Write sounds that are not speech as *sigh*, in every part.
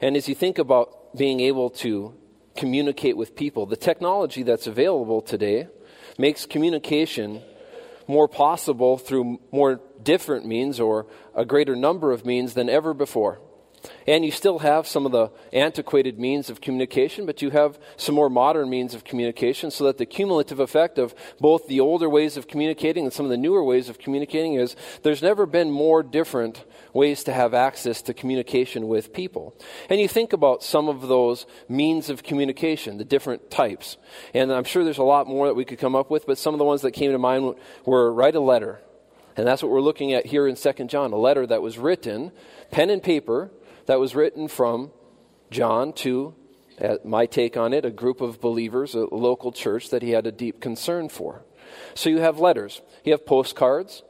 And as you think about being able to communicate with people, the technology that's available today makes communication more possible through more different means or a greater number of means than ever before. And you still have some of the antiquated means of communication, but you have some more modern means of communication so that the cumulative effect of both the older ways of communicating and some of the newer ways of communicating is there's never been more different ways to have access to communication with people. And you think about some of those means of communication, the different types. And I'm sure there's a lot more that we could come up with, but some of the ones that came to mind were write a letter. And that's what we're looking at here in 2 John, a letter that was written, pen and paper, that was written from John to, uh, my take on it, a group of believers, a local church that he had a deep concern for. So you have letters, you have postcards.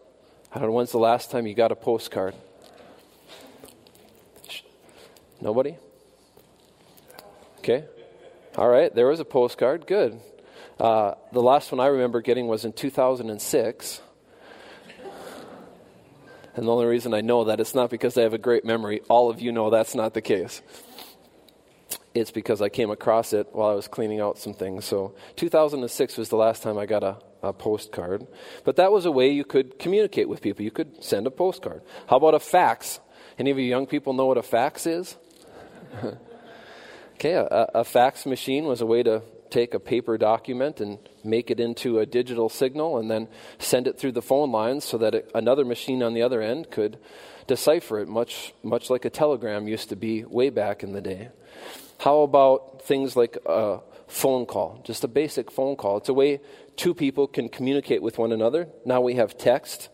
I don't know when's the last time you got a postcard. Nobody? Okay. All right, there was a postcard. Good. Uh, the last one I remember getting was in 2006. And the only reason I know that it's not because I have a great memory. All of you know that's not the case. It's because I came across it while I was cleaning out some things. So 2006 was the last time I got a, a postcard. But that was a way you could communicate with people. You could send a postcard. How about a fax? Any of you young people know what a fax is? *laughs* okay, a, a fax machine was a way to take a paper document and make it into a digital signal and then send it through the phone lines so that it, another machine on the other end could decipher it, much, much like a telegram used to be way back in the day. How about things like a phone call, just a basic phone call? It's a way two people can communicate with one another. Now we have text.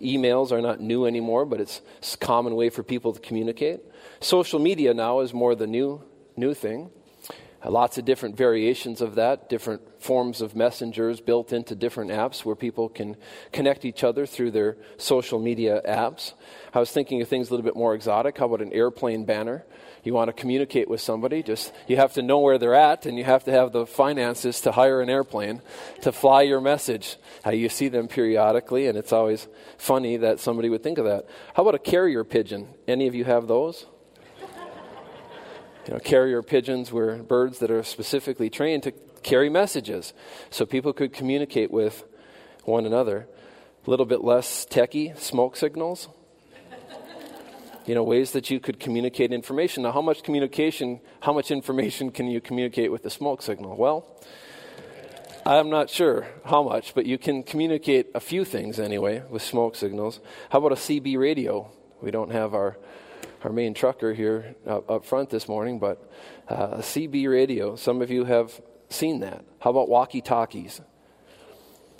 Emails are not new anymore, but it's, a common way for people to communicate. Social media now is more the new new thing. Uh, lots of different variations of that, different forms of messengers built into different apps where people can connect each other through their social media apps. I was thinking of things a little bit more exotic. How about an airplane banner? You want to communicate with somebody, just you have to know where they're at and you have to have the finances to hire an airplane to fly your message. Uh, you see them periodically and it's always funny that somebody would think of that. How about a carrier pigeon? Any of you have those? You know, carrier pigeons were birds that are specifically trained to carry messages so people could communicate with one another. A little bit less techie, smoke signals. You know, ways that you could communicate information. Now, how much communication, how much information can you communicate with a smoke signal? Well, I'm not sure how much, but you can communicate a few things anyway with smoke signals. How about a CB radio? We don't have our our main trucker here up, up front this morning, but uh, CB radio. Some of you have seen that. How about walkie talkies?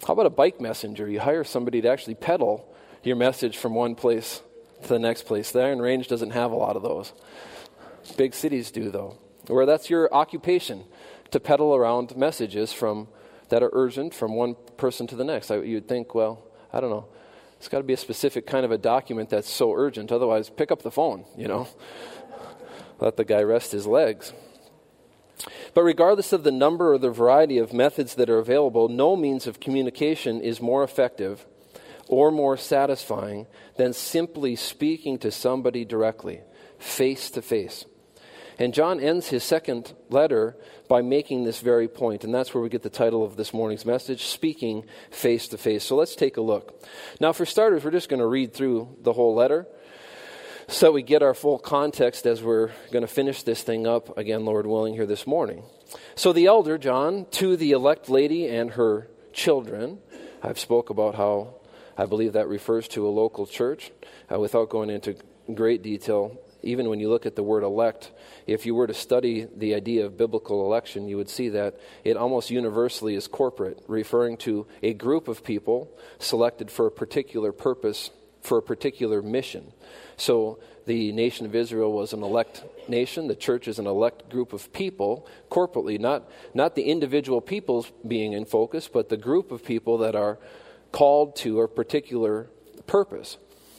How about a bike messenger? You hire somebody to actually pedal your message from one place to the next place. The Iron Range doesn't have a lot of those. Big cities do, though, where that's your occupation to pedal around messages from that are urgent from one person to the next. I, you'd think, well, I don't know. It's got to be a specific kind of a document that's so urgent. Otherwise, pick up the phone, you know. *laughs* Let the guy rest his legs. But regardless of the number or the variety of methods that are available, no means of communication is more effective or more satisfying than simply speaking to somebody directly, face to face. And John ends his second letter by making this very point, and that's where we get the title of this morning's message Speaking Face to Face. So let's take a look. Now, for starters, we're just going to read through the whole letter so we get our full context as we're going to finish this thing up again, Lord willing, here this morning. So the elder, John, to the elect lady and her children, I've spoke about how I believe that refers to a local church. Uh, without going into great detail, even when you look at the word elect, if you were to study the idea of biblical election, you would see that it almost universally is corporate, referring to a group of people selected for a particular purpose, for a particular mission. So the nation of Israel was an elect nation. The church is an elect group of people corporately, not, not the individual peoples being in focus, but the group of people that are called to a particular purpose.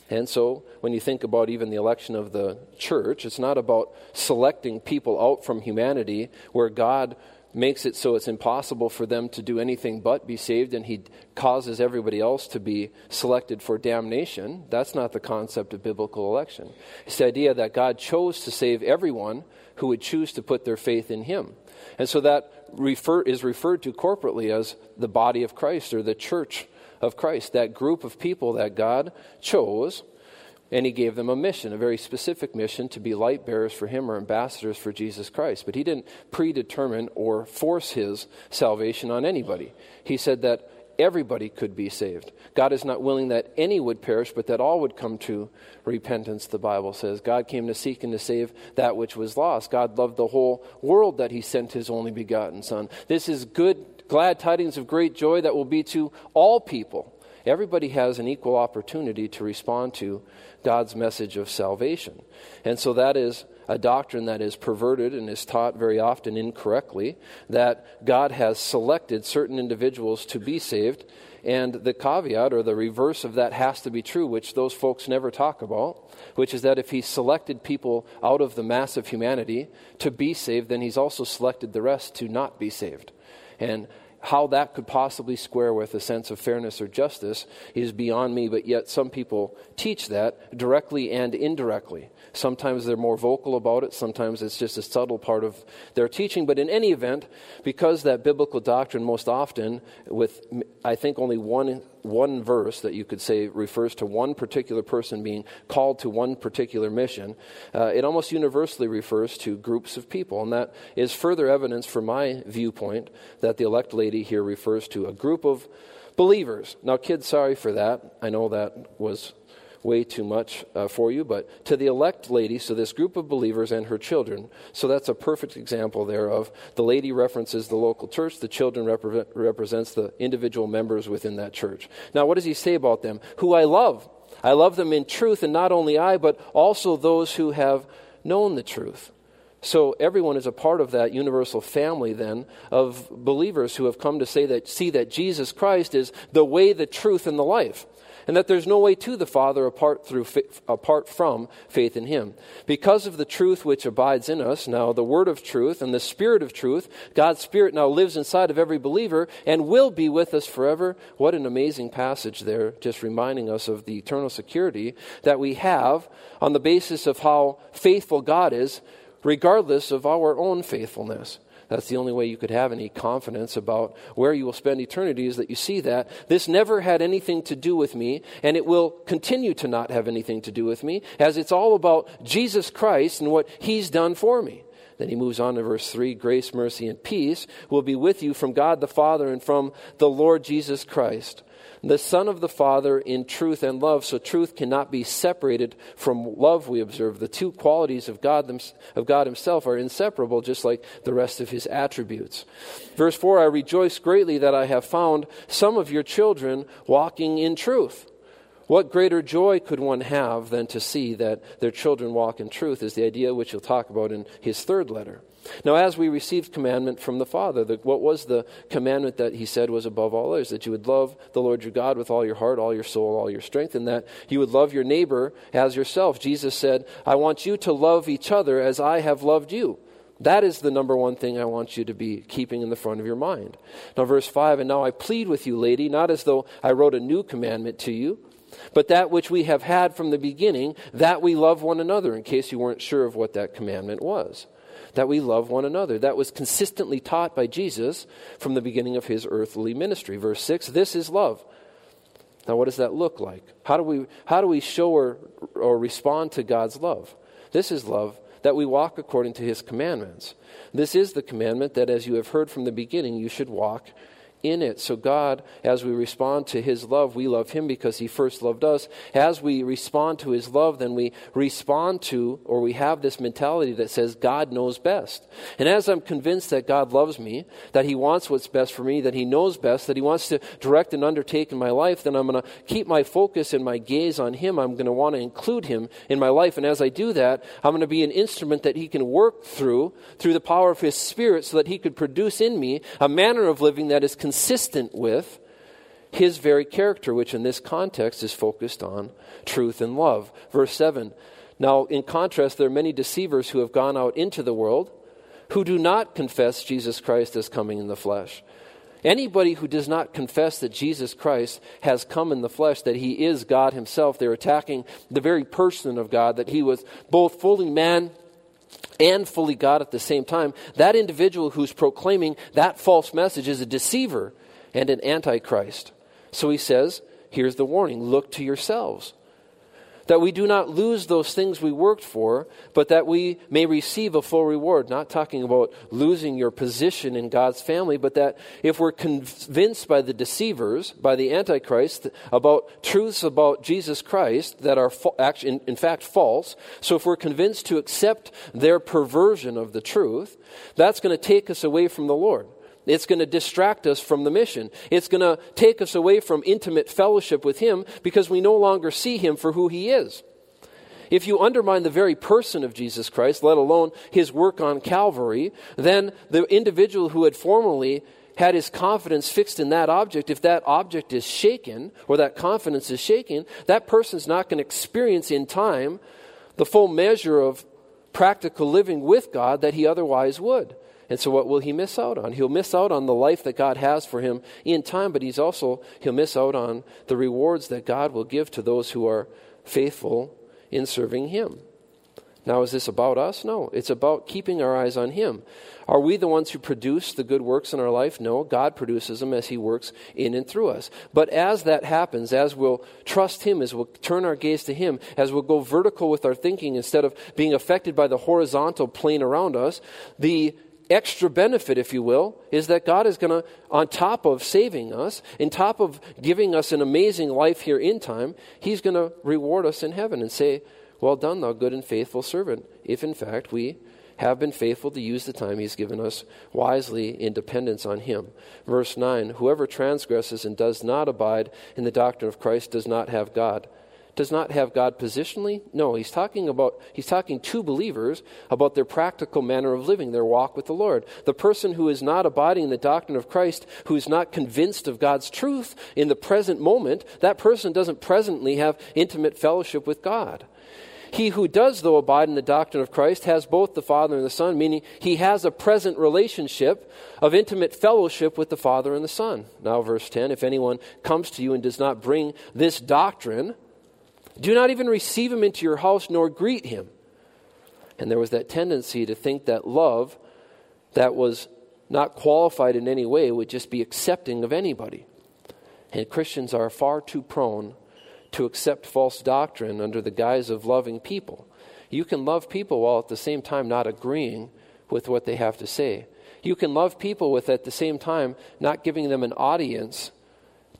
And so, when you think about even the election of the church, it's not about selecting people out from humanity where God makes it so it's impossible for them to do anything but be saved, and he causes everybody else to be selected for damnation. That's not the concept of biblical election. It's the idea that God chose to save everyone who would choose to put their faith in him. And so that refer, is referred to corporately as the body of Christ or the church of Christ, that group of people that God chose and he gave them a mission, a very specific mission to be light bearers for him or ambassadors for Jesus Christ. But he didn't predetermine or force his salvation on anybody. He said that everybody could be saved. God is not willing that any would perish, but that all would come to repentance, the Bible says. God came to seek and to save that which was lost. God loved the whole world that he sent his only begotten Son. This is good, glad tidings of great joy that will be to all people. Everybody has an equal opportunity to respond to God's message of salvation. And so that is a doctrine that is perverted and is taught very often incorrectly that God has selected certain individuals to be saved. And the caveat or the reverse of that has to be true, which those folks never talk about, which is that if He selected people out of the mass of humanity to be saved, then He's also selected the rest to not be saved. And how that could possibly square with a sense of fairness or justice is beyond me, but yet some people teach that directly and indirectly. Sometimes they're more vocal about it, sometimes it's just a subtle part of their teaching. But in any event, because that biblical doctrine most often, with I think only one, one verse that you could say refers to one particular person being called to one particular mission, uh, it almost universally refers to groups of people. And that is further evidence for my viewpoint that the elect lady here refers to a group of believers. Now, kids, sorry for that. I know that was way too much uh, for you, but to the elect lady, so this group of believers and her children. So that's a perfect example there of the lady references the local church, the children repre- represents the individual members within that church. Now, what does he say about them? Who I love. I love them in truth, and not only I, but also those who have known the truth. So everyone is a part of that universal family then of believers who have come to say that see that Jesus Christ is the way, the truth and the life and that there's no way to the Father apart, through, apart from faith in Him. Because of the truth which abides in us, now the Word of truth and the Spirit of truth, God's Spirit now lives inside of every believer and will be with us forever. What an amazing passage there, just reminding us of the eternal security that we have on the basis of how faithful God is, regardless of our own faithfulness. That's the only way you could have any confidence about where you will spend eternity is that you see that. This never had anything to do with me, and it will continue to not have anything to do with me, as it's all about Jesus Christ and what He's done for me. Then he moves on to verse 3 Grace, mercy, and peace will be with you from God the Father and from the Lord Jesus Christ the Son of the Father in truth and love. So truth cannot be separated from love, we observe. The two qualities of God, of God Himself are inseparable, just like the rest of His attributes. Verse 4 I rejoice greatly that I have found some of your children walking in truth. What greater joy could one have than to see that their children walk in truth, is the idea which he'll talk about in his third letter. Now, as we received commandment from the Father, the, what was the commandment that he said was above all others? That you would love the Lord your God with all your heart, all your soul, all your strength, and that you would love your neighbor as yourself. Jesus said, I want you to love each other as I have loved you. That is the number one thing I want you to be keeping in the front of your mind. Now, verse 5 And now I plead with you, lady, not as though I wrote a new commandment to you, but that which we have had from the beginning, that we love one another, in case you weren't sure of what that commandment was that we love one another. That was consistently taught by Jesus from the beginning of his earthly ministry. Verse 6 this is love. Now, what does that look like? How do we, how do we show or, or respond to God's love? This is love that we walk according to his commandments. This is the commandment that, as you have heard from the beginning, you should walk in it. So, God, as we respond to His love, we love Him because He first loved us. As we respond to His love, then we respond to, or we have this mentality that says, God knows best. And as I'm convinced that God loves me, that He wants what's best for me, that He knows best, that He wants to direct and undertake in my life, then I'm going to keep my focus and my gaze on Him. I'm going to want to include Him in my life. And as I do that, I'm going to be an instrument that He can work through, through the power of His Spirit, so that He could produce in me a manner of living that is consistent with his very character, which in this context is focused on truth and love. Verse 7 Now, in contrast, there are many deceivers who have gone out into the world who do not confess Jesus Christ as coming in the flesh. Anybody who does not confess that Jesus Christ has come in the flesh, that he is God himself, they're attacking the very person of God, that he was both fully man and fully God at the same time. That individual who's proclaiming that false message is a deceiver and an antichrist. So he says, here's the warning look to yourselves that we do not lose those things we worked for, but that we may receive a full reward. Not talking about losing your position in God's family, but that if we're convinced by the deceivers, by the Antichrist, about truths about Jesus Christ that are in, fact false, so if we're convinced to accept their perversion of the truth, that's going to take us away from the Lord. It's going to distract us from the mission. It's going to take us away from intimate fellowship with Him because we no longer see Him for who He is. If you undermine the very person of Jesus Christ, let alone His work on Calvary, then the individual who had formerly had his confidence fixed in that object, if that object is shaken or that confidence is shaken, that person's not going to experience in time the full measure of practical living with God that he otherwise would. And so what will he miss out on? He'll miss out on the life that God has for him in time, but he's also he'll miss out on the rewards that God will give to those who are faithful in serving him. Now, is this about us? No. It's about keeping our eyes on Him. Are we the ones who produce the good works in our life? No. God produces them as He works in and through us. But as that happens, as we'll trust Him, as we'll turn our gaze to Him, as we'll go vertical with our thinking instead of being affected by the horizontal plane around us, the extra benefit, if you will, is that God is going to, on top of saving us, in top of giving us an amazing life here in time, He's going to reward us in heaven and say, Well done, thou good and faithful servant, if in fact we have been faithful to use the time He's given us wisely in dependence on Him. Verse 9 Whoever transgresses and does not abide in the doctrine of Christ does not have God does not have God positionally? No, he's talking about he's talking to believers about their practical manner of living, their walk with the Lord. The person who is not abiding in the doctrine of Christ, who is not convinced of God's truth in the present moment, that person doesn't presently have intimate fellowship with God. He who does, though, abide in the doctrine of Christ has both the Father and the Son, meaning he has a present relationship of intimate fellowship with the Father and the Son. Now, verse 10 If anyone comes to you and does not bring this doctrine, do not even receive him into your house nor greet him. And there was that tendency to think that love that was not qualified in any way would just be accepting of anybody. And Christians are far too prone to accept false doctrine under the guise of loving people. You can love people while at the same time not agreeing with what they have to say. You can love people with at the same time not giving them an audience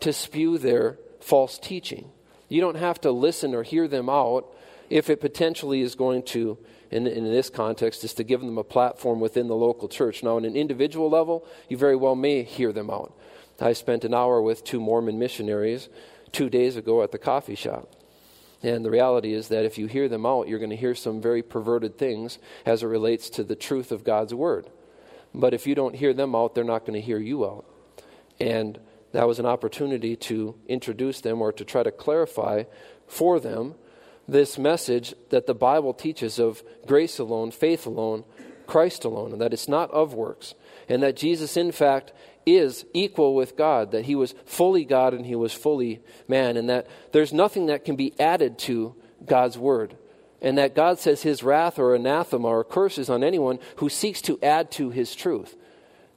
to spew their false teaching. You don't have to listen or hear them out if it potentially is going to, in, in this context, is to give them a platform within the local church. Now, on an individual level, you very well may hear them out. I spent an hour with two Mormon missionaries two days ago at the coffee shop. And the reality is that if you hear them out, you're going to hear some very perverted things as it relates to the truth of God's Word. But if you don't hear them out, they're not going to hear you out. And that was an opportunity to introduce them or to try to clarify for them this message that the Bible teaches of grace alone, faith alone, Christ alone, and that it's not of works, and that Jesus, in fact, is equal with God, that he was fully God and he was fully man, and that there's nothing that can be added to God's word. And that God says his wrath or anathema or curses on anyone who seeks to add to his truth.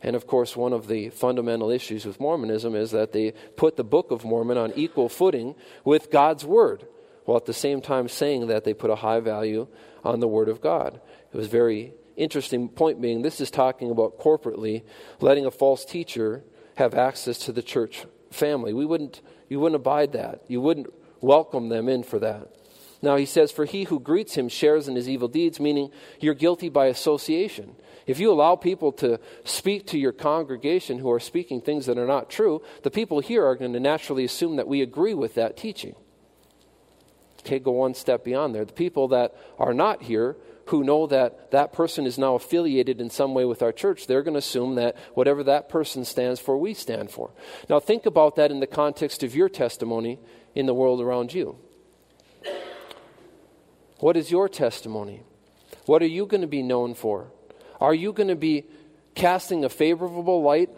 And of course, one of the fundamental issues with Mormonism is that they put the Book of Mormon on equal footing with God's Word, while at the same time saying that they put a high value on the Word of God. It was very interesting point being this is talking about corporately letting a false teacher have access to the church family. We wouldn't you wouldn't abide that. You wouldn't welcome them in for that. Now he says, For he who greets him shares in his evil deeds, meaning you're guilty by association. If you allow people to speak to your congregation who are speaking things that are not true, the people here are going to naturally assume that we agree with that teaching. Okay, go one step beyond there. The people that are not here, who know that that person is now affiliated in some way with our church, they're going to assume that whatever that person stands for, we stand for. Now, think about that in the context of your testimony in the world around you. What is your testimony? What are you going to be known for? Are you going to be casting a favorable light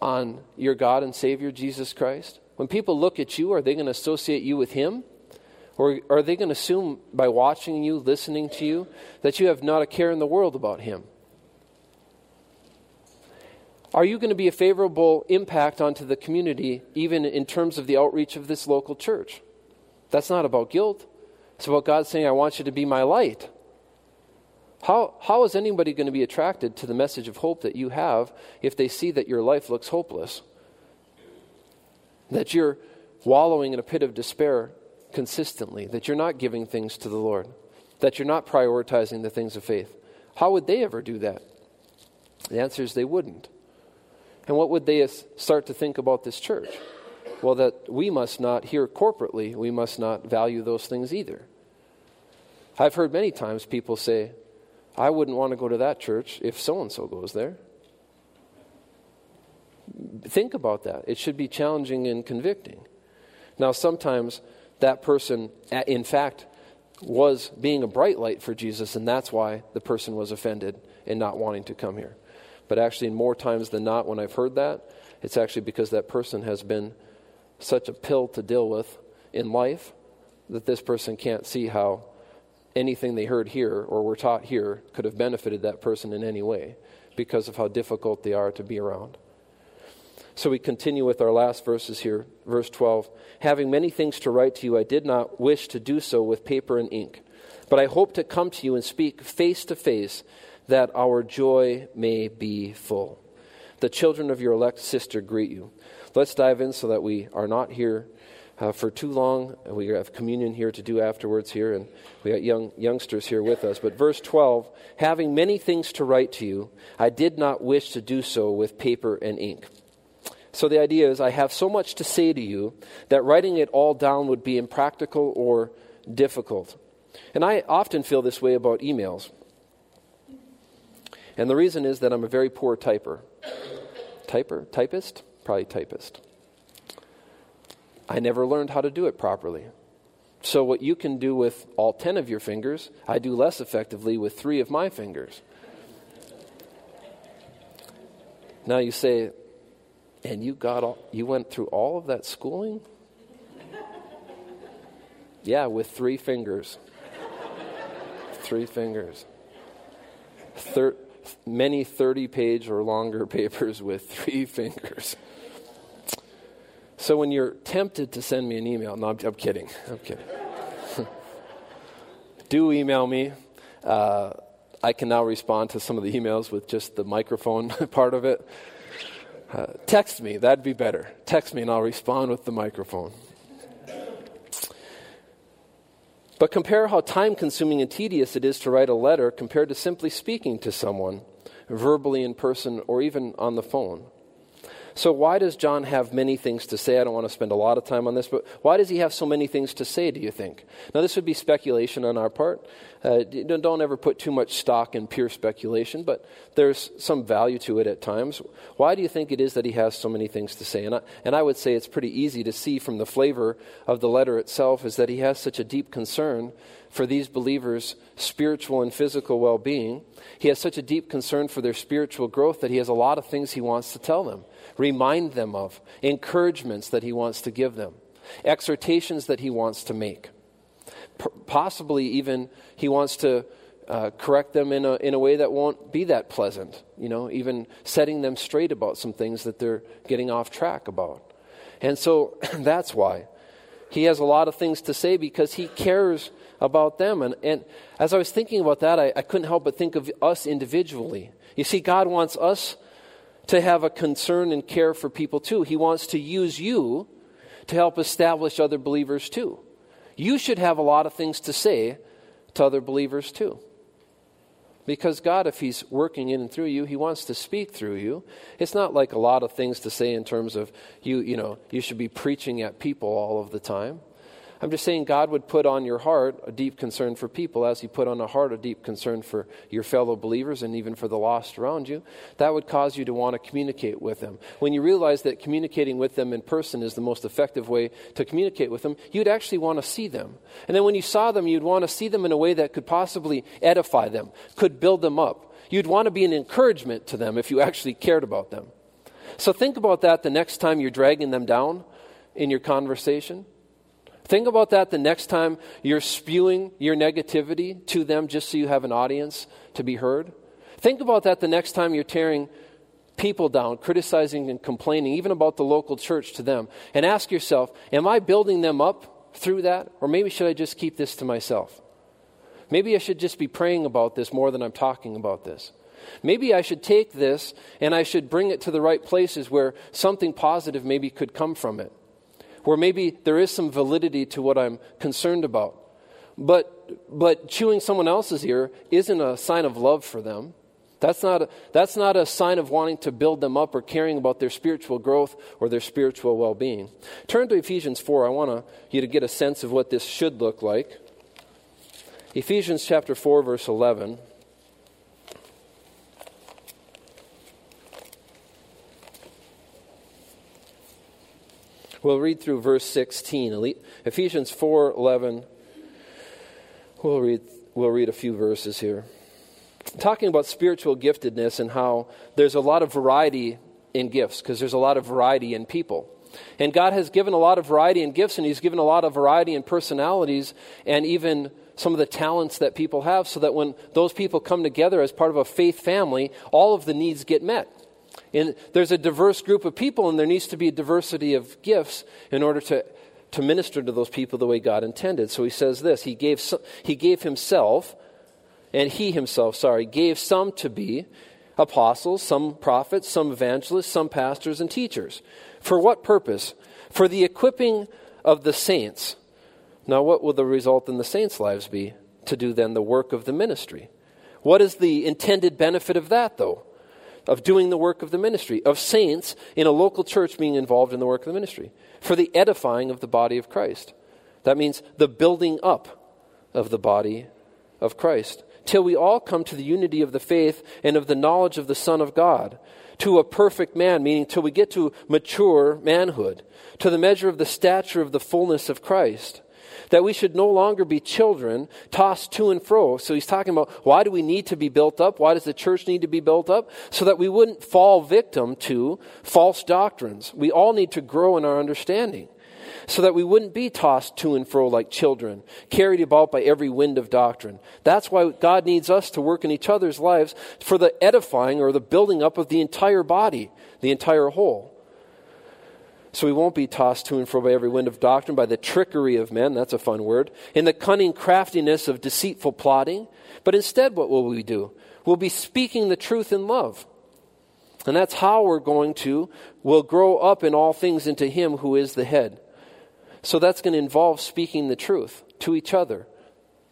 on your God and Savior Jesus Christ? When people look at you, are they going to associate you with Him? Or are they going to assume by watching you, listening to you, that you have not a care in the world about Him? Are you going to be a favorable impact onto the community, even in terms of the outreach of this local church? That's not about guilt. It's about God saying, I want you to be my light. How, how is anybody going to be attracted to the message of hope that you have if they see that your life looks hopeless? That you're wallowing in a pit of despair consistently, that you're not giving things to the Lord, that you're not prioritizing the things of faith. How would they ever do that? The answer is they wouldn't. And what would they start to think about this church? Well, that we must not, here corporately, we must not value those things either. I've heard many times people say, I wouldn't want to go to that church if so and so goes there. Think about that. It should be challenging and convicting. Now, sometimes that person, in fact, was being a bright light for Jesus, and that's why the person was offended and not wanting to come here. But actually, more times than not, when I've heard that, it's actually because that person has been such a pill to deal with in life that this person can't see how anything they heard here or were taught here could have benefited that person in any way because of how difficult they are to be around. So we continue with our last verses here. Verse 12 Having many things to write to you, I did not wish to do so with paper and ink, but I hope to come to you and speak face to face that our joy may be full. The children of your elect sister greet you. Let's dive in so that we are not here uh, for too long. We have communion here to do afterwards here, and we got young youngsters here with us. But verse 12, having many things to write to you, I did not wish to do so with paper and ink. So the idea is, I have so much to say to you that writing it all down would be impractical or difficult. And I often feel this way about emails. And the reason is that I'm a very poor typer. Typer? Typist? Probably typist. I never learned how to do it properly. So, what you can do with all 10 of your fingers, I do less effectively with three of my fingers. Now you say, and you got all, you went through all of that schooling? yeah, with three fingers. three fingers. Thir- many 30 page or longer *laughs* papers with three fingers. So when you're tempted to send me an email, no, I'm, I'm kidding. I'm kidding. *laughs* Do email me. Uh, I can now respond to some of the emails with just the microphone *laughs* part of it. Uh, text me, that'd be better. Text me and I'll respond with the microphone. But compare how time consuming and tedious it is to write a letter compared to simply speaking to someone, verbally in person or even on the phone. So, why does John have many things to say? I don't want to spend a lot of time on this, but why does he have so many things to say, do you think? Now, this would be speculation on our part. Uh, don't ever put too much stock in pure speculation, but there's some value to it at times. Why do you think it is that he has so many things to say? And I, and I would say it's pretty easy to see from the flavor of the letter itself is that he has such a deep concern for these believers' spiritual and physical well being. He has such a deep concern for their spiritual growth that he has a lot of things he wants to tell them remind them of, encouragements that he wants to give them, exhortations that he wants to make. P- possibly even he wants to uh, correct them in a, in a way that won't be that pleasant, you know, even setting them straight about some things that they're getting off track about. And so *clears throat* that's why. He has a lot of things to say because he cares about them. And, and as I was thinking about that, I, I couldn't help but think of us individually. You see, God wants us to have a concern and care for people too. He wants to use you to help establish other believers too. You should have a lot of things to say to other believers too. Because God, if He's working in and through you, He wants to speak through you. It's not like a lot of things to say in terms of you, you know, you should be preaching at people all of the time. I'm just saying God would put on your heart a deep concern for people as He put on a heart a deep concern for your fellow believers and even for the lost around you. That would cause you to want to communicate with them. When you realize that communicating with them in person is the most effective way to communicate with them, you'd actually want to see them. And then when you saw them, you'd want to see them in a way that could possibly edify them, could build them up. You'd want to be an encouragement to them if you actually cared about them. So think about that the next time you're dragging them down in your conversation. Think about that the next time you're spewing your negativity to them just so you have an audience to be heard. Think about that the next time you're tearing people down, criticizing and complaining, even about the local church to them. And ask yourself, am I building them up through that? Or maybe should I just keep this to myself? Maybe I should just be praying about this more than I'm talking about this. Maybe I should take this and I should bring it to the right places where something positive maybe could come from it where maybe there is some validity to what I'm concerned about. But, but chewing someone else's ear isn't a sign of love for them. That's not, a, that's not a sign of wanting to build them up or caring about their spiritual growth or their spiritual well being. Turn to Ephesians 4. I want you to get a sense of what this should look like. Ephesians chapter 4, verse 11. We'll read through verse 16. Ephesians 4:11. We'll read we'll read a few verses here. Talking about spiritual giftedness and how there's a lot of variety in gifts because there's a lot of variety in people. And God has given a lot of variety in gifts and he's given a lot of variety in personalities and even some of the talents that people have so that when those people come together as part of a faith family, all of the needs get met. And there's a diverse group of people, and there needs to be a diversity of gifts in order to, to minister to those people the way God intended. So he says this He gave, he gave himself, and he himself, sorry, gave some to be apostles, some prophets, some evangelists, some pastors, and teachers. For what purpose? For the equipping of the saints. Now, what will the result in the saints' lives be? To do then the work of the ministry. What is the intended benefit of that, though? Of doing the work of the ministry, of saints in a local church being involved in the work of the ministry, for the edifying of the body of Christ. That means the building up of the body of Christ, till we all come to the unity of the faith and of the knowledge of the Son of God, to a perfect man, meaning till we get to mature manhood, to the measure of the stature of the fullness of Christ that we should no longer be children tossed to and fro. So he's talking about why do we need to be built up? Why does the church need to be built up? So that we wouldn't fall victim to false doctrines. We all need to grow in our understanding so that we wouldn't be tossed to and fro like children, carried about by every wind of doctrine. That's why God needs us to work in each other's lives for the edifying or the building up of the entire body, the entire whole so we won't be tossed to and fro by every wind of doctrine, by the trickery of men, that's a fun word, in the cunning craftiness of deceitful plotting. But instead, what will we do? We'll be speaking the truth in love. And that's how we're going to, we'll grow up in all things into Him who is the head. So that's going to involve speaking the truth to each other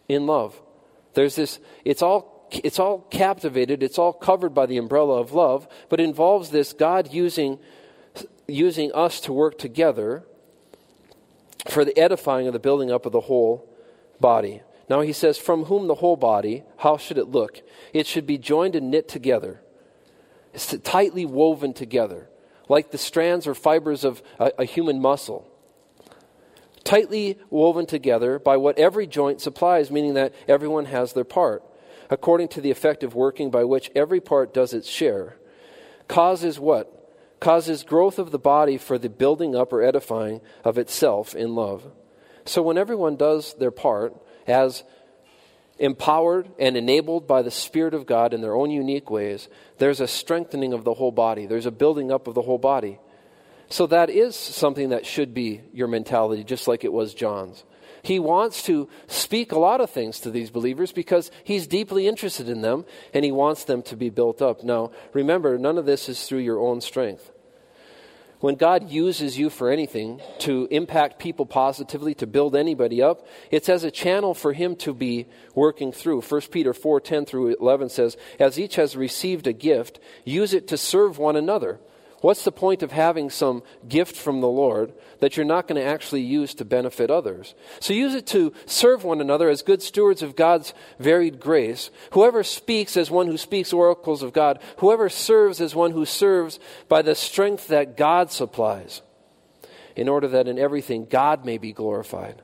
in love. There's this, it's all, it's all captivated, it's all covered by the umbrella of love, but involves this God using using us to work together for the edifying of the building up of the whole body. Now he says, From whom the whole body, how should it look? It should be joined and knit together. It's tightly woven together, like the strands or fibers of a, a human muscle. Tightly woven together by what every joint supplies, meaning that everyone has their part, according to the effective working by which every part does its share. Causes what? Causes growth of the body for the building up or edifying of itself in love. So when everyone does their part as empowered and enabled by the Spirit of God in their own unique ways, there's a strengthening of the whole body, there's a building up of the whole body. So that is something that should be your mentality, just like it was John's. He wants to speak a lot of things to these believers because he's deeply interested in them and he wants them to be built up. Now, remember, none of this is through your own strength. When God uses you for anything to impact people positively, to build anybody up, it's as a channel for Him to be working through. 1 Peter 4 10 through 11 says, As each has received a gift, use it to serve one another What's the point of having some gift from the Lord that you're not going to actually use to benefit others? So use it to serve one another as good stewards of God's varied grace. Whoever speaks as one who speaks oracles of God, whoever serves as one who serves by the strength that God supplies, in order that in everything God may be glorified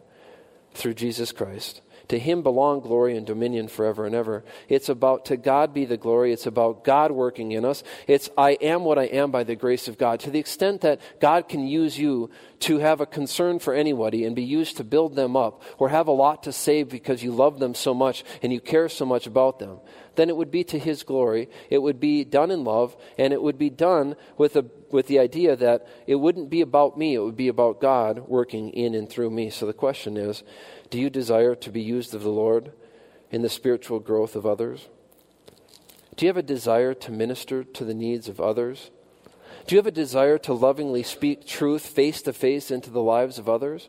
through Jesus Christ. To him belong glory and dominion forever and ever. It's about to God be the glory. It's about God working in us. It's I am what I am by the grace of God. To the extent that God can use you to have a concern for anybody and be used to build them up or have a lot to save because you love them so much and you care so much about them, then it would be to his glory. It would be done in love and it would be done with a with the idea that it wouldn't be about me, it would be about God working in and through me. So the question is do you desire to be used of the Lord in the spiritual growth of others? Do you have a desire to minister to the needs of others? Do you have a desire to lovingly speak truth face to face into the lives of others?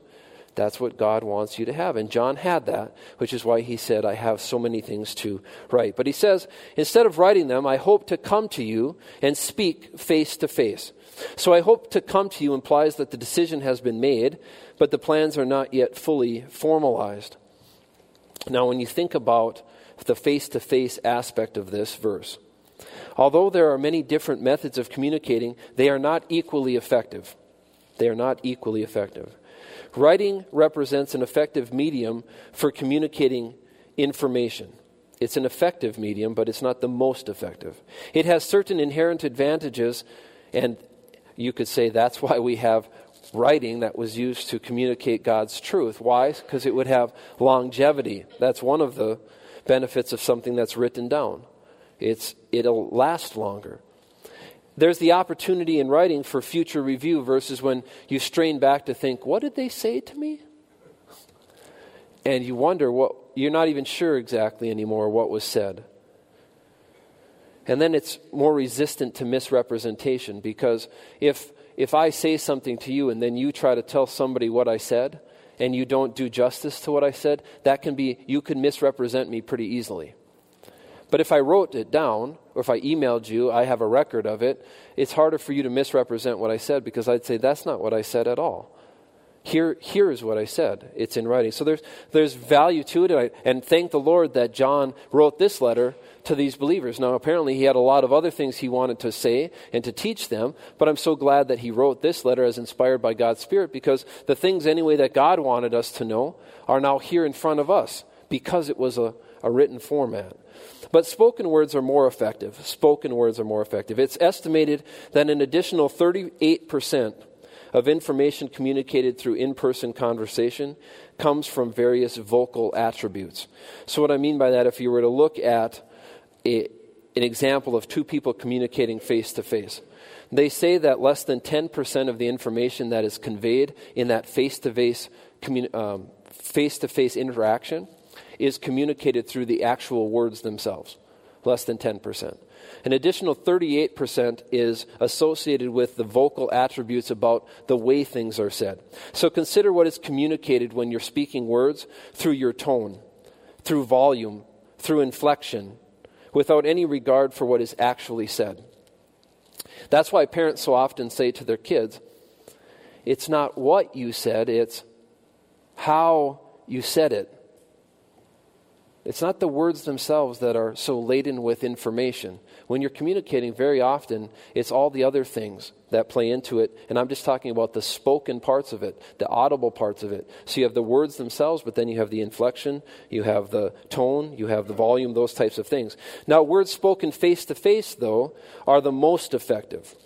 That's what God wants you to have. And John had that, which is why he said, I have so many things to write. But he says, instead of writing them, I hope to come to you and speak face to face. So I hope to come to you implies that the decision has been made, but the plans are not yet fully formalized. Now, when you think about the face to face aspect of this verse, although there are many different methods of communicating, they are not equally effective. They are not equally effective. Writing represents an effective medium for communicating information. It's an effective medium, but it's not the most effective. It has certain inherent advantages, and you could say that's why we have writing that was used to communicate God's truth. Why? Because it would have longevity. That's one of the benefits of something that's written down. It's, it'll last longer. There's the opportunity in writing for future review versus when you strain back to think, what did they say to me? And you wonder what, you're not even sure exactly anymore what was said. And then it's more resistant to misrepresentation because if if I say something to you and then you try to tell somebody what I said and you don't do justice to what I said, that can be, you can misrepresent me pretty easily. But if I wrote it down, or if I emailed you, I have a record of it, it's harder for you to misrepresent what I said because I'd say, that's not what I said at all. Here, here is what I said. It's in writing. So there's, there's value to it. And, I, and thank the Lord that John wrote this letter to these believers. Now, apparently, he had a lot of other things he wanted to say and to teach them, but I'm so glad that he wrote this letter as inspired by God's Spirit because the things, anyway, that God wanted us to know are now here in front of us because it was a, a written format. But spoken words are more effective. Spoken words are more effective. It's estimated that an additional 38% of information communicated through in person conversation comes from various vocal attributes. So, what I mean by that, if you were to look at a, an example of two people communicating face to face. They say that less than 10% of the information that is conveyed in that face to um, face face to face interaction is communicated through the actual words themselves. Less than 10%. An additional 38% is associated with the vocal attributes about the way things are said. So consider what is communicated when you're speaking words through your tone, through volume, through inflection, without any regard for what is actually said. That's why parents so often say to their kids, it's not what you said, it's how you said it. It's not the words themselves that are so laden with information. When you're communicating, very often, it's all the other things that play into it. And I'm just talking about the spoken parts of it, the audible parts of it. So you have the words themselves, but then you have the inflection, you have the tone, you have the volume, those types of things. Now, words spoken face to face, though, are the most effective.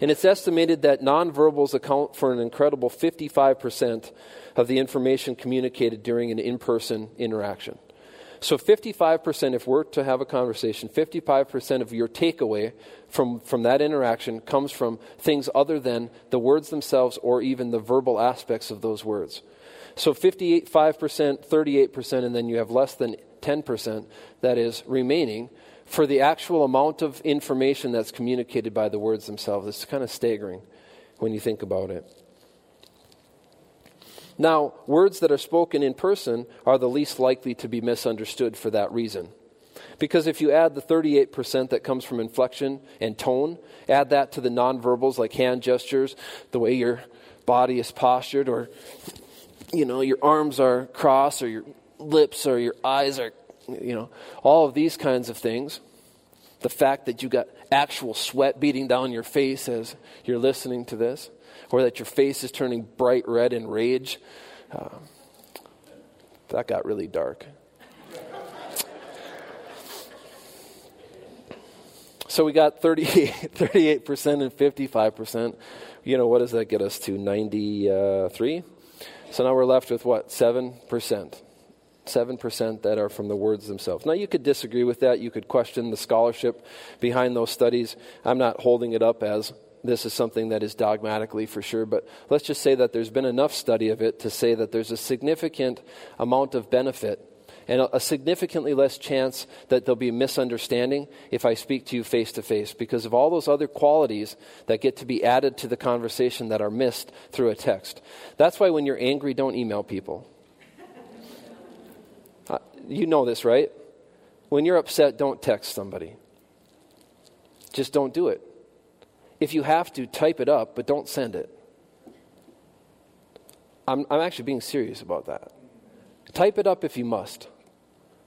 And it's estimated that nonverbals account for an incredible 55% of the information communicated during an in person interaction. So 55%, if we're to have a conversation, 55% of your takeaway from, from that interaction comes from things other than the words themselves or even the verbal aspects of those words. So 58, 5%, 38%, and then you have less than 10% that is remaining for the actual amount of information that's communicated by the words themselves. It's kind of staggering when you think about it. Now, words that are spoken in person are the least likely to be misunderstood for that reason. Because if you add the 38% that comes from inflection and tone, add that to the nonverbals like hand gestures, the way your body is postured, or you know, your arms are crossed, or your lips or your eyes are, you know, all of these kinds of things. The fact that you got actual sweat beating down your face as you're listening to this or that your face is turning bright red in rage. Uh, that got really dark. so we got 38, *laughs* 38% and 55%. You know, what does that get us to? 93? So now we're left with what? 7%. 7% that are from the words themselves. Now, you could disagree with that. You could question the scholarship behind those studies. I'm not holding it up as this is something that is dogmatically for sure, but let's just say that there's been enough study of it to say that there's a significant amount of benefit and a significantly less chance that there'll be a misunderstanding if I speak to you face to face because of all those other qualities that get to be added to the conversation that are missed through a text. That's why when you're angry, don't email people. uh, you know this, right? When you're upset, don't text somebody. Just don't do it. If you have to, type it up, but don't send it. I'm, I'm actually being serious about that. Type it up if you must.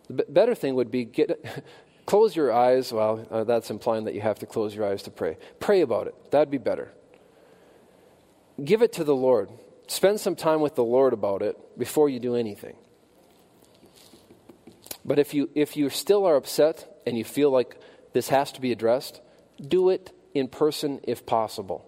The b- better thing would be get *laughs* close your eyes. Well, uh, that's implying that you have to close your eyes to pray. Pray about it. That'd be better. Give it to the Lord. Spend some time with the Lord about it before you do anything. But if you if you still are upset and you feel like this has to be addressed, do it in person if possible.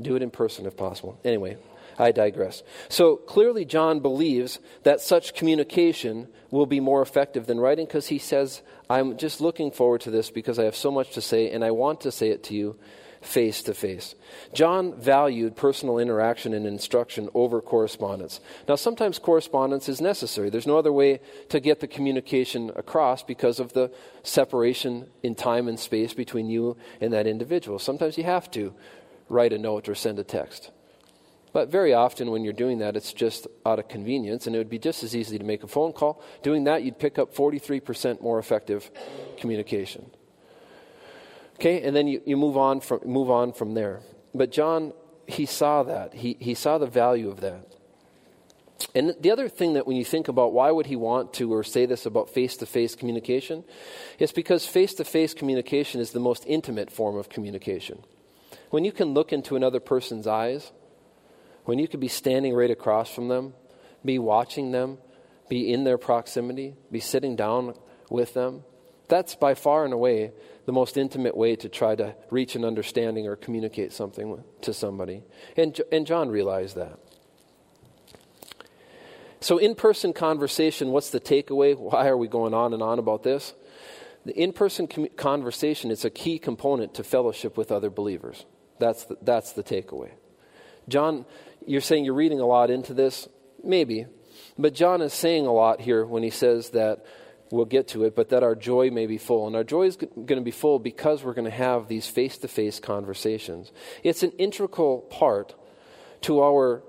Do it in person if possible. Anyway, I digress. So clearly, John believes that such communication will be more effective than writing because he says, I'm just looking forward to this because I have so much to say and I want to say it to you face to face. John valued personal interaction and instruction over correspondence. Now, sometimes correspondence is necessary. There's no other way to get the communication across because of the separation in time and space between you and that individual. Sometimes you have to write a note or send a text. But very often, when you're doing that, it's just out of convenience, and it would be just as easy to make a phone call. Doing that, you'd pick up 43% more effective communication. Okay, and then you, you move, on from, move on from there. But John, he saw that. He, he saw the value of that. And the other thing that when you think about why would he want to or say this about face to face communication, is because face to face communication is the most intimate form of communication. When you can look into another person's eyes, when you could be standing right across from them, be watching them, be in their proximity, be sitting down with them, that's by far and away the most intimate way to try to reach an understanding or communicate something to somebody. And, and John realized that. So, in person conversation, what's the takeaway? Why are we going on and on about this? The in person com- conversation is a key component to fellowship with other believers. That's the, that's the takeaway. John, you're saying you're reading a lot into this? Maybe. But John is saying a lot here when he says that we'll get to it, but that our joy may be full. And our joy is going to be full because we're going to have these face to face conversations. It's an integral part to our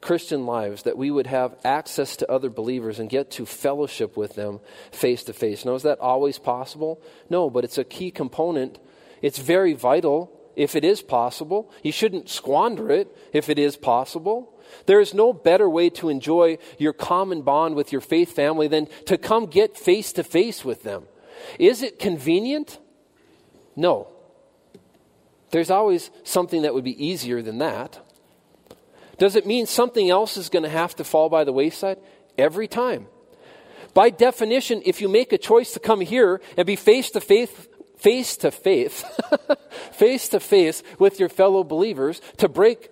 Christian lives that we would have access to other believers and get to fellowship with them face to face. Now, is that always possible? No, but it's a key component. It's very vital if it is possible. You shouldn't squander it if it is possible. There is no better way to enjoy your common bond with your faith family than to come get face to face with them. Is it convenient? No. There's always something that would be easier than that. Does it mean something else is going to have to fall by the wayside? Every time. By definition, if you make a choice to come here and be face to face face to face, *laughs* face to face with your fellow believers to break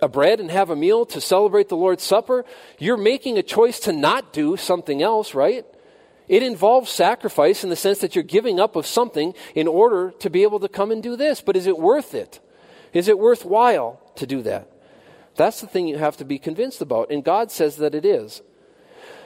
a bread and have a meal to celebrate the Lord's Supper, you're making a choice to not do something else, right? It involves sacrifice in the sense that you're giving up of something in order to be able to come and do this. But is it worth it? Is it worthwhile to do that? That's the thing you have to be convinced about. And God says that it is.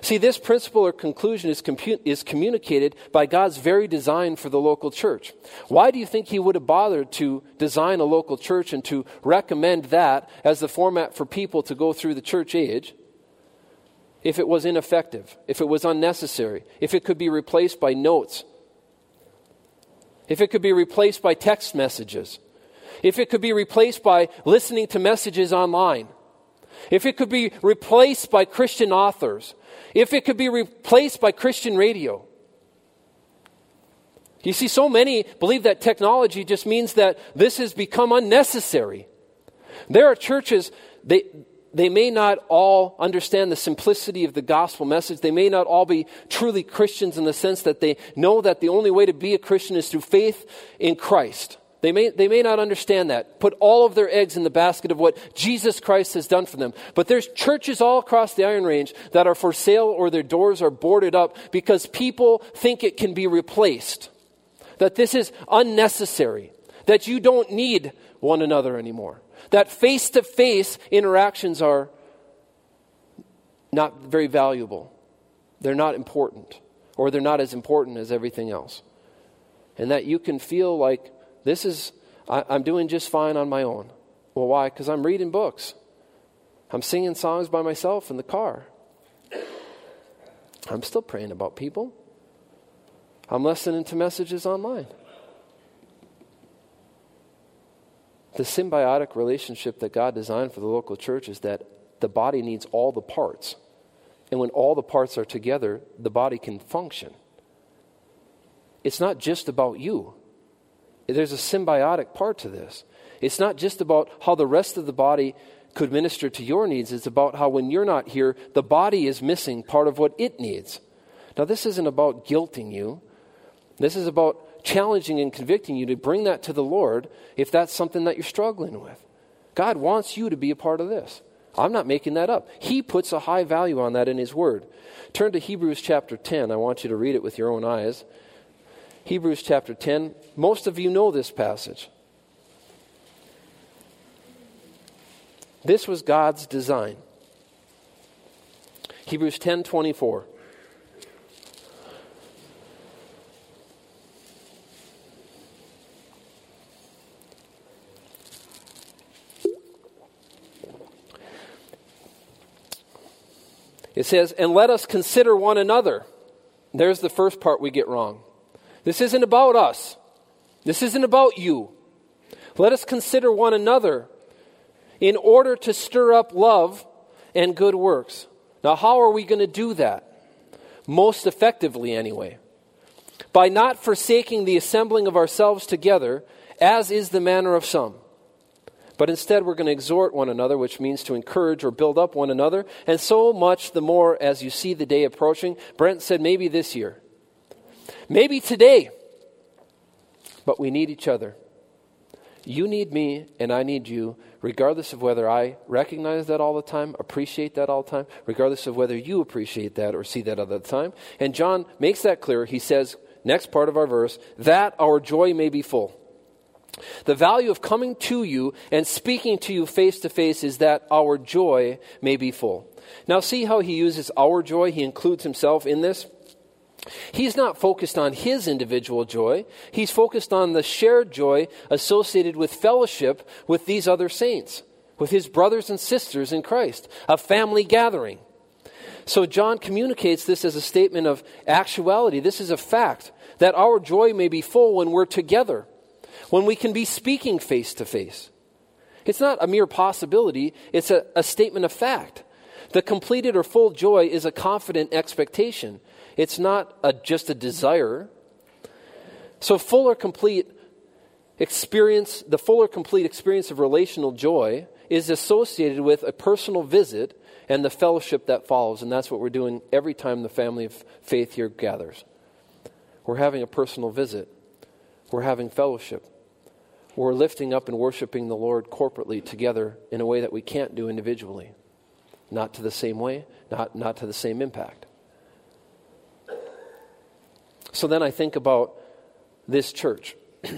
See, this principle or conclusion is, compu- is communicated by God's very design for the local church. Why do you think He would have bothered to design a local church and to recommend that as the format for people to go through the church age if it was ineffective, if it was unnecessary, if it could be replaced by notes, if it could be replaced by text messages, if it could be replaced by listening to messages online? If it could be replaced by Christian authors, if it could be replaced by Christian radio. You see, so many believe that technology just means that this has become unnecessary. There are churches, they, they may not all understand the simplicity of the gospel message. They may not all be truly Christians in the sense that they know that the only way to be a Christian is through faith in Christ. They may, they may not understand that. Put all of their eggs in the basket of what Jesus Christ has done for them. But there's churches all across the Iron Range that are for sale or their doors are boarded up because people think it can be replaced. That this is unnecessary. That you don't need one another anymore that face to face interactions are not very valuable. They're not important, or they're not as important as everything else. And that you can feel like this is, I, am doing just fine on my own. Well, why? Because I'm reading books, I'm singing songs by myself in the car. I'm still praying about people. I'm listening to messages online. The symbiotic relationship that God designed for the local church is that the body needs all the parts. And when all the parts are together, the body can function. It's not just about you, there's a symbiotic part to this. It's not just about how the rest of the body could minister to your needs, it's about how when you're not here, the body is missing part of what it needs. Now, this isn't about guilting you, this is about challenging and convicting you to bring that to the Lord if that's something that you're struggling with. God wants you to be a part of this. I'm not making that up. He puts a high value on that in His Word. Turn to Hebrews chapter 10. I want you to read it with your own eyes. Hebrews chapter 10. Most of you know this passage. This was God's design. Hebrews 10 24. It says, and let us consider one another. There's the first part we get wrong. This isn't about us. This isn't about you. Let us consider one another in order to stir up love and good works. Now, how are we going to do that? Most effectively, anyway. By not forsaking the assembling of ourselves together, as is the manner of some but instead, we're going to exhort one another, which means to encourage or build up one another. And so much the more as you see the day approaching. Brent said maybe this year, maybe today, but we need each other. You need me, and I need you, regardless of whether I recognize that all the time, appreciate that all the time, regardless of whether you appreciate that or see that all the time. And John makes that clear. He says, next part of our verse, that our joy may be full. The value of coming to you and speaking to you face to face is that our joy may be full. Now, see how he uses our joy? He includes himself in this. He's not focused on his individual joy. He's focused on the shared joy associated with fellowship with these other saints, with his brothers and sisters in Christ, a family gathering. So, John communicates this as a statement of actuality. This is a fact that our joy may be full when we're together when we can be speaking face to face. It's not a mere possibility, it's a, a statement of fact. The completed or full joy is a confident expectation. It's not a, just a desire. So, full or complete experience, the full or complete experience of relational joy is associated with a personal visit and the fellowship that follows. And that's what we're doing every time the family of faith here gathers. We're having a personal visit, we're having fellowship we're lifting up and worshiping the Lord corporately together in a way that we can't do individually. Not to the same way, not, not to the same impact. So then I think about this church. *clears throat*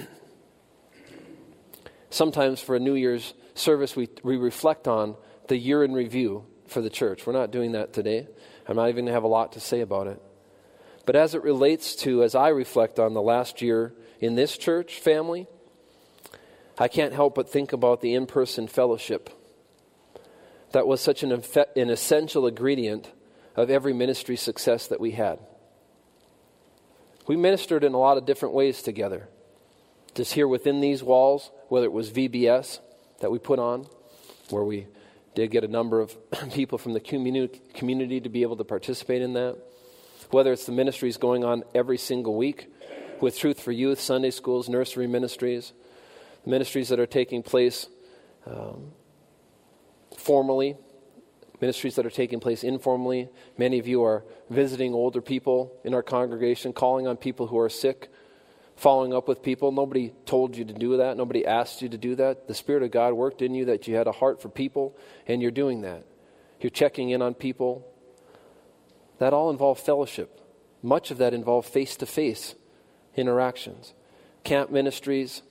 Sometimes for a New Year's service, we, we reflect on the year in review for the church. We're not doing that today. I'm not even going to have a lot to say about it. But as it relates to, as I reflect on the last year in this church family, I can't help but think about the in person fellowship that was such an, an essential ingredient of every ministry success that we had. We ministered in a lot of different ways together. Just here within these walls, whether it was VBS that we put on, where we did get a number of *clears throat* people from the community, community to be able to participate in that, whether it's the ministries going on every single week with Truth for Youth, Sunday schools, nursery ministries, ministries that are taking place um, formally ministries that are taking place informally. Many of you are visiting older people in our congregation, calling on people who are sick, following up with people. Nobody told you to do that, nobody asked you to do that. The Spirit of God worked in you that you had a heart for people, and you're doing that. You're checking in on people. That all involves fellowship. Much of that involves face to face interactions. Camp ministries.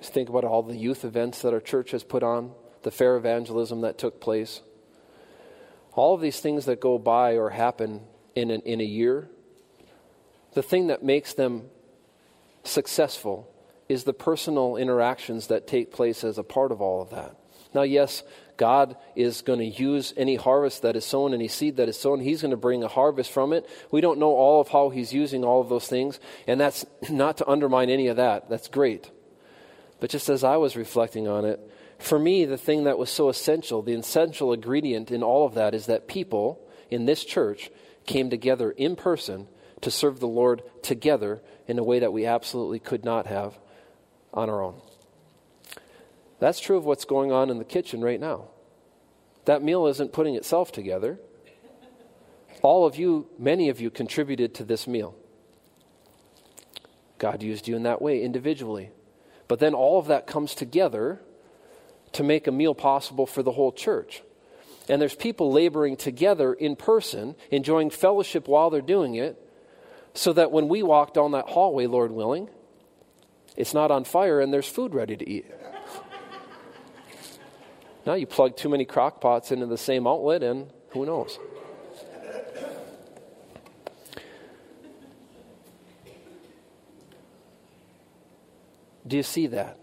Just think about all the youth events that our church has put on the fair evangelism that took place. All of these things that go by or happen in, an, in a year, the thing that makes them successful is the personal interactions that take place as a part of all of that. Now, yes, God is going to use any harvest that is sown, any seed that is sown. He's going to bring a harvest from it. We don't know all of how He's using all of those things, and that's *clears throat* not to undermine any of that. That's great. But just as I was reflecting on it, for me, the thing that was so essential, the essential ingredient in all of that, is that people in this church came together in person to serve the Lord together in a way that we absolutely could not have on our own. That's true of what's going on in the kitchen right now. That meal isn't putting itself together. All of you, many of you, contributed to this meal. God used you in that way individually. But then all of that comes together to make a meal possible for the whole church. And there's people laboring together in person, enjoying fellowship while they're doing it, so that when we walk down that hallway, Lord willing, it's not on fire and there's food ready to eat. *laughs* now you plug too many crock pots into the same outlet, and who knows? Do you see that?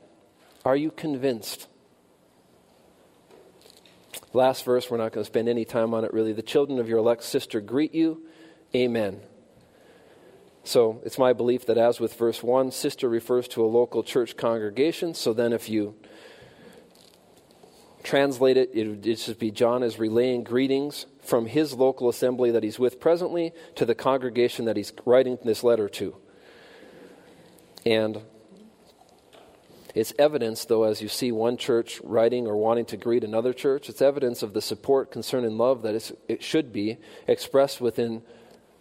Are you convinced Last verse, we're not going to spend any time on it really. The children of your elect sister greet you. Amen. So it's my belief that, as with verse 1, sister refers to a local church congregation. So then, if you translate it, it would just be John is relaying greetings from his local assembly that he's with presently to the congregation that he's writing this letter to. And it's evidence, though, as you see one church writing or wanting to greet another church, it's evidence of the support, concern, and love that it should be expressed within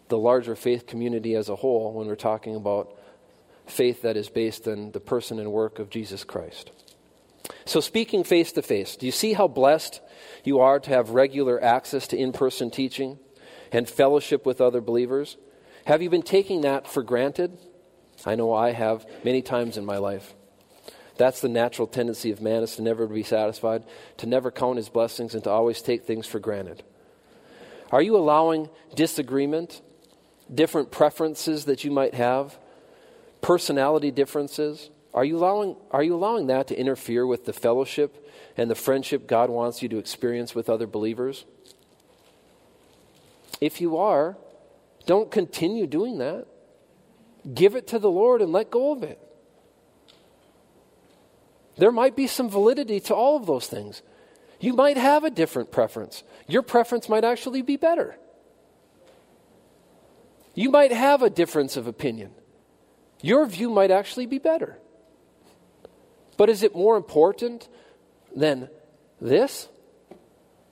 the larger faith community as a whole when we're talking about faith that is based on the person and work of Jesus Christ. So, speaking face to face, do you see how blessed you are to have regular access to in person teaching and fellowship with other believers? Have you been taking that for granted? I know I have many times in my life. That's the natural tendency of man is to never be satisfied, to never count his blessings, and to always take things for granted. Are you allowing disagreement, different preferences that you might have, personality differences? Are you allowing, are you allowing that to interfere with the fellowship and the friendship God wants you to experience with other believers? If you are, don't continue doing that. Give it to the Lord and let go of it. There might be some validity to all of those things. You might have a different preference. Your preference might actually be better. You might have a difference of opinion. Your view might actually be better. But is it more important than this?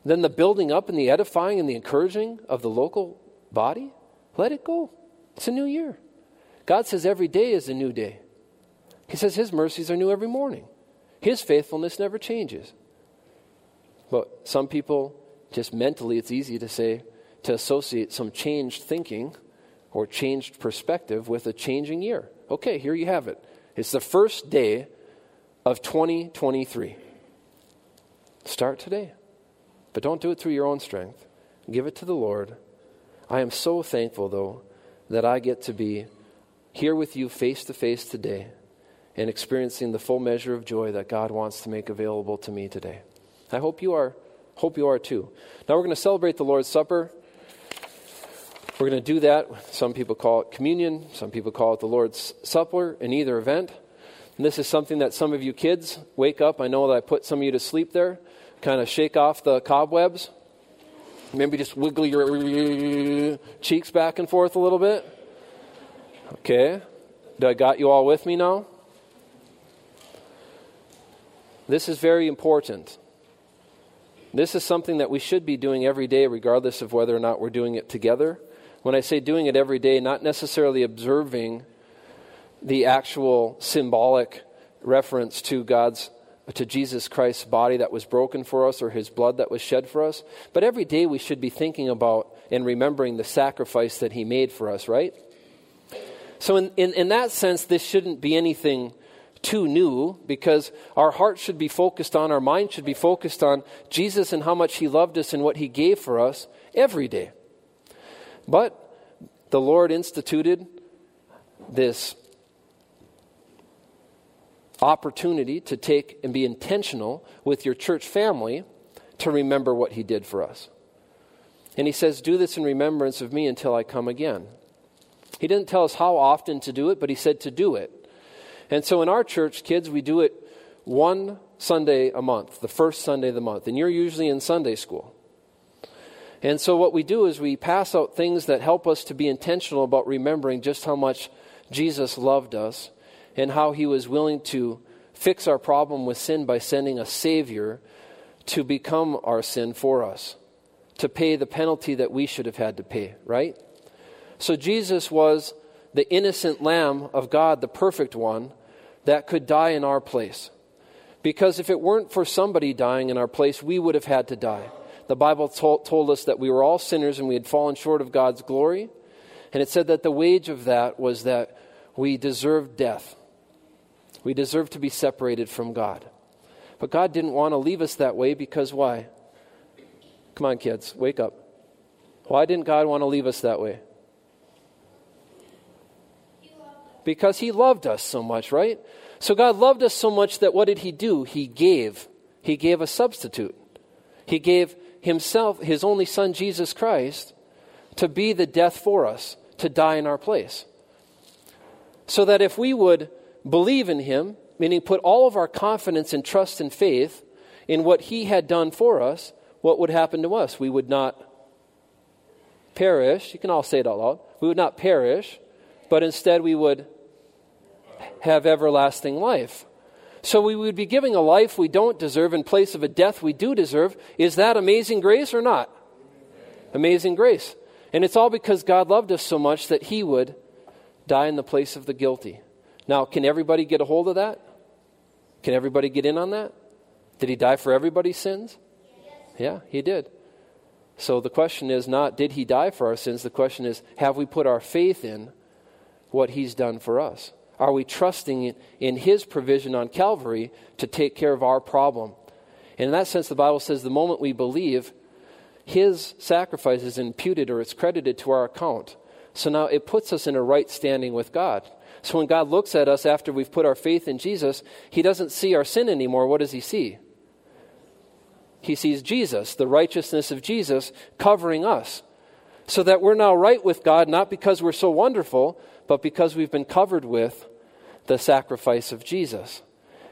Than the building up and the edifying and the encouraging of the local body? Let it go. It's a new year. God says every day is a new day. He says His mercies are new every morning. His faithfulness never changes. But some people, just mentally, it's easy to say, to associate some changed thinking or changed perspective with a changing year. Okay, here you have it. It's the first day of 2023. Start today. But don't do it through your own strength. Give it to the Lord. I am so thankful, though, that I get to be here with you face to face today and experiencing the full measure of joy that God wants to make available to me today. I hope you are hope you are too. Now we're going to celebrate the Lord's Supper. We're going to do that. Some people call it communion, some people call it the Lord's Supper in either event. And this is something that some of you kids wake up. I know that I put some of you to sleep there. Kind of shake off the cobwebs. Maybe just wiggle your cheeks back and forth a little bit. Okay. Do I got you all with me now? This is very important. This is something that we should be doing every day, regardless of whether or not we're doing it together. When I say doing it every day, not necessarily observing the actual symbolic reference to God's to Jesus Christ's body that was broken for us or his blood that was shed for us, but every day we should be thinking about and remembering the sacrifice that he made for us, right? So, in, in, in that sense, this shouldn't be anything too new because our heart should be focused on, our mind should be focused on Jesus and how much He loved us and what He gave for us every day. But the Lord instituted this opportunity to take and be intentional with your church family to remember what He did for us. And He says, Do this in remembrance of me until I come again. He didn't tell us how often to do it, but He said to do it. And so in our church, kids, we do it one Sunday a month, the first Sunday of the month. And you're usually in Sunday school. And so what we do is we pass out things that help us to be intentional about remembering just how much Jesus loved us and how he was willing to fix our problem with sin by sending a Savior to become our sin for us, to pay the penalty that we should have had to pay, right? So Jesus was the innocent Lamb of God, the perfect one, that could die in our place. Because if it weren't for somebody dying in our place, we would have had to die. The Bible told, told us that we were all sinners and we had fallen short of God's glory. And it said that the wage of that was that we deserved death. We deserved to be separated from God. But God didn't want to leave us that way because why? Come on, kids, wake up. Why didn't God want to leave us that way? Because he loved us so much, right? So God loved us so much that what did he do? He gave. He gave a substitute. He gave himself, his only son, Jesus Christ, to be the death for us, to die in our place. So that if we would believe in him, meaning put all of our confidence and trust and faith in what he had done for us, what would happen to us? We would not perish. You can all say it out loud. We would not perish, but instead we would have everlasting life. So we would be giving a life we don't deserve in place of a death we do deserve. Is that amazing grace or not? Amazing grace. And it's all because God loved us so much that He would die in the place of the guilty. Now, can everybody get a hold of that? Can everybody get in on that? Did He die for everybody's sins? Yeah, He did. So the question is not, did He die for our sins? The question is, have we put our faith in what He's done for us? Are we trusting in His provision on Calvary to take care of our problem? And in that sense, the Bible says the moment we believe, His sacrifice is imputed or it's credited to our account. So now it puts us in a right standing with God. So when God looks at us after we've put our faith in Jesus, He doesn't see our sin anymore. What does He see? He sees Jesus, the righteousness of Jesus, covering us. So that we're now right with God, not because we're so wonderful, but because we've been covered with the sacrifice of Jesus.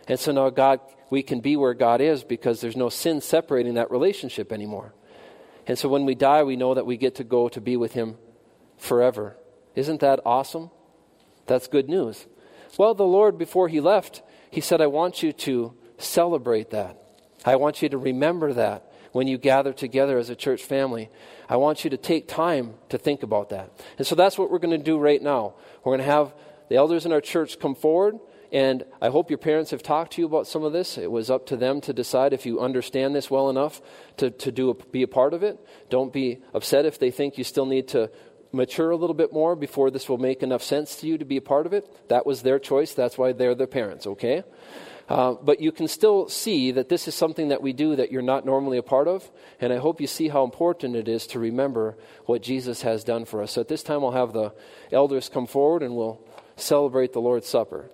And so now God we can be where God is because there's no sin separating that relationship anymore. And so when we die, we know that we get to go to be with him forever. Isn't that awesome? That's good news. Well, the Lord, before he left, he said, I want you to celebrate that. I want you to remember that when you gather together as a church family. I want you to take time to think about that. And so that's what we're going to do right now. We're going to have the elders in our church come forward, and I hope your parents have talked to you about some of this. It was up to them to decide if you understand this well enough to, to do a, be a part of it. Don't be upset if they think you still need to mature a little bit more before this will make enough sense to you to be a part of it. That was their choice. That's why they're the parents, okay? Uh, but you can still see that this is something that we do that you're not normally a part of. And I hope you see how important it is to remember what Jesus has done for us. So at this time, I'll have the elders come forward and we'll celebrate the Lord's Supper.